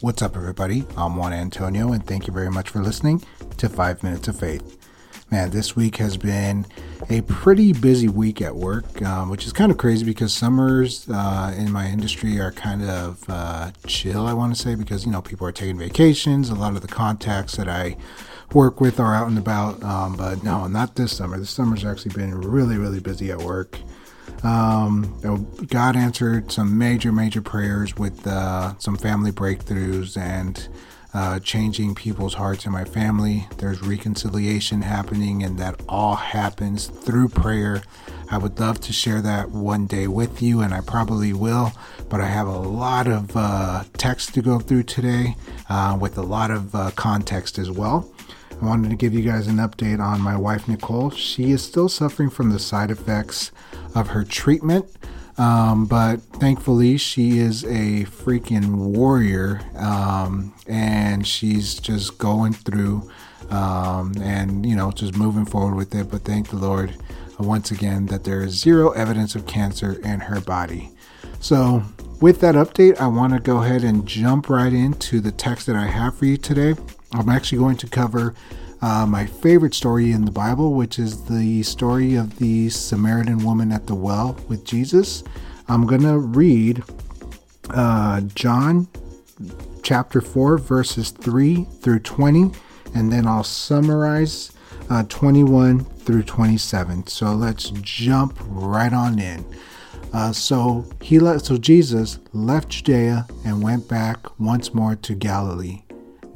What's up, everybody? I'm Juan Antonio, and thank you very much for listening to Five Minutes of Faith. Man, this week has been a pretty busy week at work, um, which is kind of crazy because summers uh, in my industry are kind of uh, chill, I want to say, because, you know, people are taking vacations. A lot of the contacts that I work with are out and about. Um, but no, not this summer. This summer's actually been really, really busy at work. Um, God answered some major, major prayers with uh, some family breakthroughs and uh, changing people's hearts in my family. There's reconciliation happening, and that all happens through prayer. I would love to share that one day with you, and I probably will. But I have a lot of uh, text to go through today uh, with a lot of uh, context as well. I wanted to give you guys an update on my wife, Nicole. She is still suffering from the side effects of her treatment. Um, but thankfully, she is a freaking warrior, um, and she's just going through, um, and you know, just moving forward with it. But thank the Lord uh, once again that there is zero evidence of cancer in her body. So, with that update, I want to go ahead and jump right into the text that I have for you today. I'm actually going to cover uh, my favorite story in the Bible, which is the story of the Samaritan woman at the well with Jesus. I'm going to read uh, John chapter 4, verses 3 through 20, and then I'll summarize uh, 21 through 27. So let's jump right on in. Uh, so he left. So Jesus left Judea and went back once more to Galilee.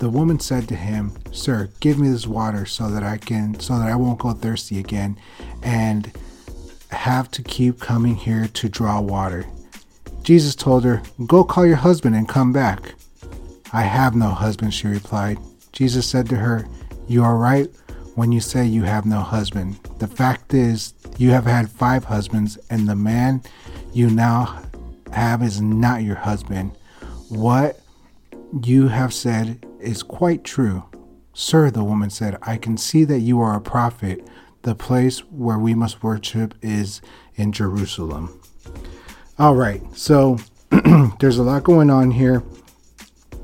The woman said to him, "Sir, give me this water so that I can so that I won't go thirsty again and have to keep coming here to draw water." Jesus told her, "Go call your husband and come back." "I have no husband," she replied. Jesus said to her, "You are right when you say you have no husband. The fact is, you have had 5 husbands and the man you now have is not your husband. What you have said is quite true. Sir, the woman said, I can see that you are a prophet. The place where we must worship is in Jerusalem. All right, so there's a lot going on here.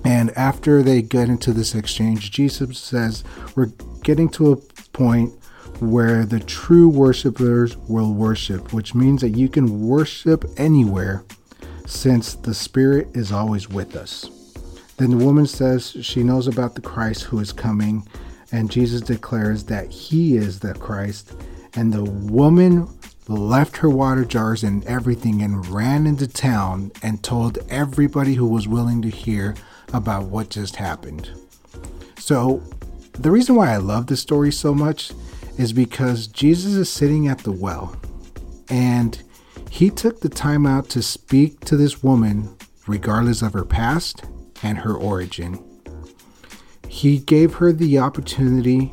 And after they get into this exchange, Jesus says, We're getting to a point where the true worshipers will worship, which means that you can worship anywhere since the Spirit is always with us. Then the woman says she knows about the Christ who is coming, and Jesus declares that he is the Christ. And the woman left her water jars and everything and ran into town and told everybody who was willing to hear about what just happened. So, the reason why I love this story so much is because Jesus is sitting at the well and he took the time out to speak to this woman, regardless of her past and her origin. He gave her the opportunity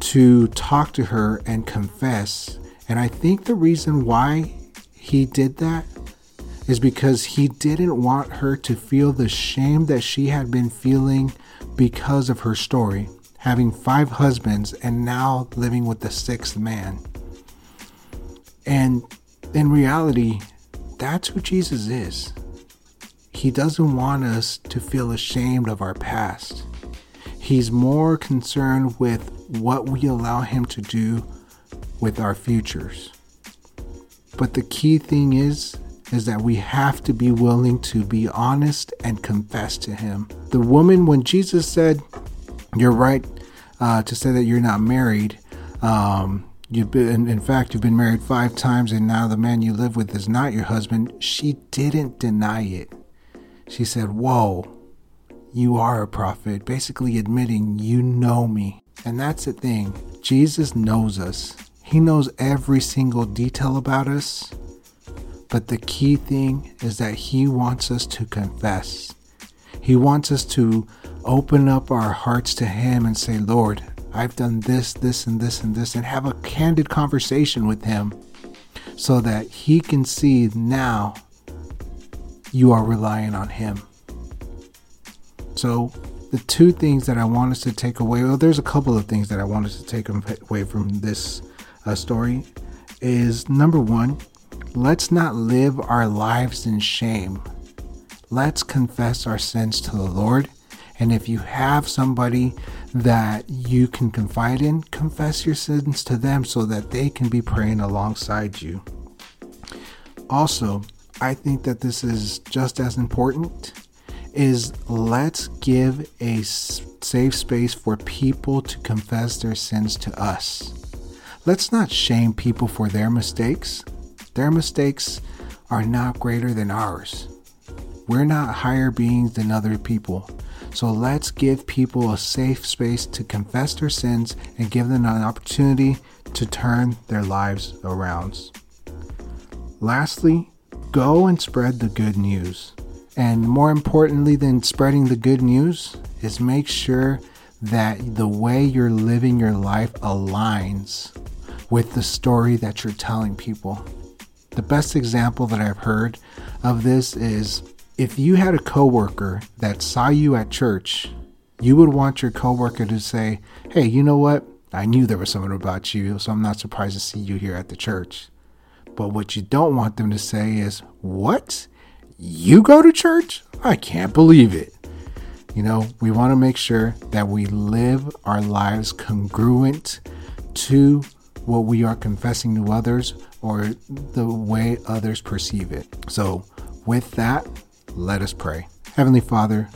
to talk to her and confess. And I think the reason why he did that is because he didn't want her to feel the shame that she had been feeling because of her story. having five husbands, and now living with the sixth man. And in reality, that's who Jesus is. He doesn't want us to feel ashamed of our past. He's more concerned with what we allow Him to do with our futures. But the key thing is is that we have to be willing to be honest and confess to him. The woman when Jesus said, "You're right uh, to say that you're not married," um, You've been, in fact, you've been married five times, and now the man you live with is not your husband. She didn't deny it. She said, Whoa, you are a prophet, basically admitting you know me. And that's the thing Jesus knows us, He knows every single detail about us. But the key thing is that He wants us to confess. He wants us to open up our hearts to Him and say, Lord, I've done this, this, and this, and this, and have a candid conversation with him so that he can see now you are relying on him. So, the two things that I want us to take away, well, there's a couple of things that I want us to take away from this uh, story, is number one, let's not live our lives in shame. Let's confess our sins to the Lord and if you have somebody that you can confide in, confess your sins to them so that they can be praying alongside you. Also, I think that this is just as important is let's give a safe space for people to confess their sins to us. Let's not shame people for their mistakes. Their mistakes are not greater than ours. We're not higher beings than other people. So let's give people a safe space to confess their sins and give them an opportunity to turn their lives around. Lastly, go and spread the good news. And more importantly than spreading the good news is make sure that the way you're living your life aligns with the story that you're telling people. The best example that I've heard of this is if you had a coworker that saw you at church, you would want your coworker to say, "Hey, you know what? I knew there was something about you, so I'm not surprised to see you here at the church." But what you don't want them to say is, "What? You go to church? I can't believe it." You know, we want to make sure that we live our lives congruent to what we are confessing to others or the way others perceive it. So, with that, let us pray. Heavenly Father,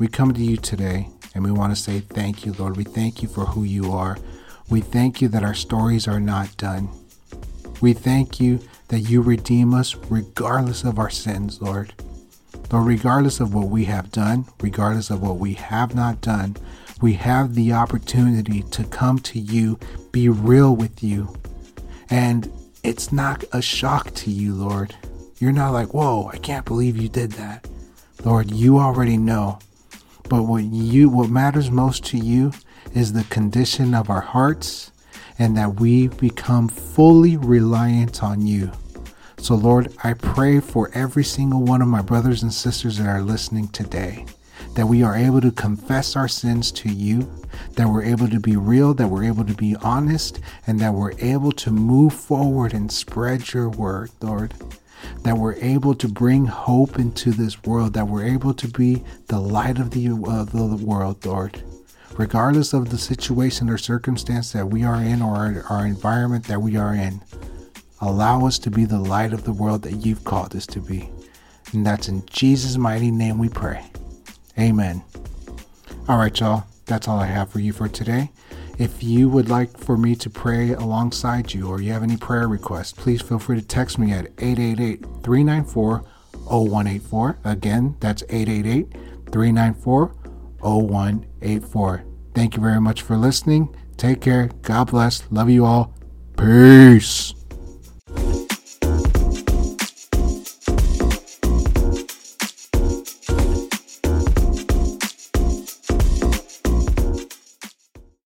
we come to you today and we want to say thank you, Lord. We thank you for who you are. We thank you that our stories are not done. We thank you that you redeem us regardless of our sins, Lord. Lord, regardless of what we have done, regardless of what we have not done, we have the opportunity to come to you, be real with you. And it's not a shock to you, Lord. You're not like, whoa, I can't believe you did that. Lord, you already know. But what you what matters most to you is the condition of our hearts and that we become fully reliant on you. So Lord, I pray for every single one of my brothers and sisters that are listening today that we are able to confess our sins to you, that we're able to be real, that we're able to be honest, and that we're able to move forward and spread your word, Lord that we're able to bring hope into this world, that we're able to be the light of the, uh, the world, Lord. Regardless of the situation or circumstance that we are in or our, our environment that we are in, allow us to be the light of the world that you've called us to be. And that's in Jesus' mighty name we pray. Amen. All right, y'all. That's all I have for you for today. If you would like for me to pray alongside you or you have any prayer requests, please feel free to text me at 888 394 0184. Again, that's 888 394 0184. Thank you very much for listening. Take care. God bless. Love you all. Peace.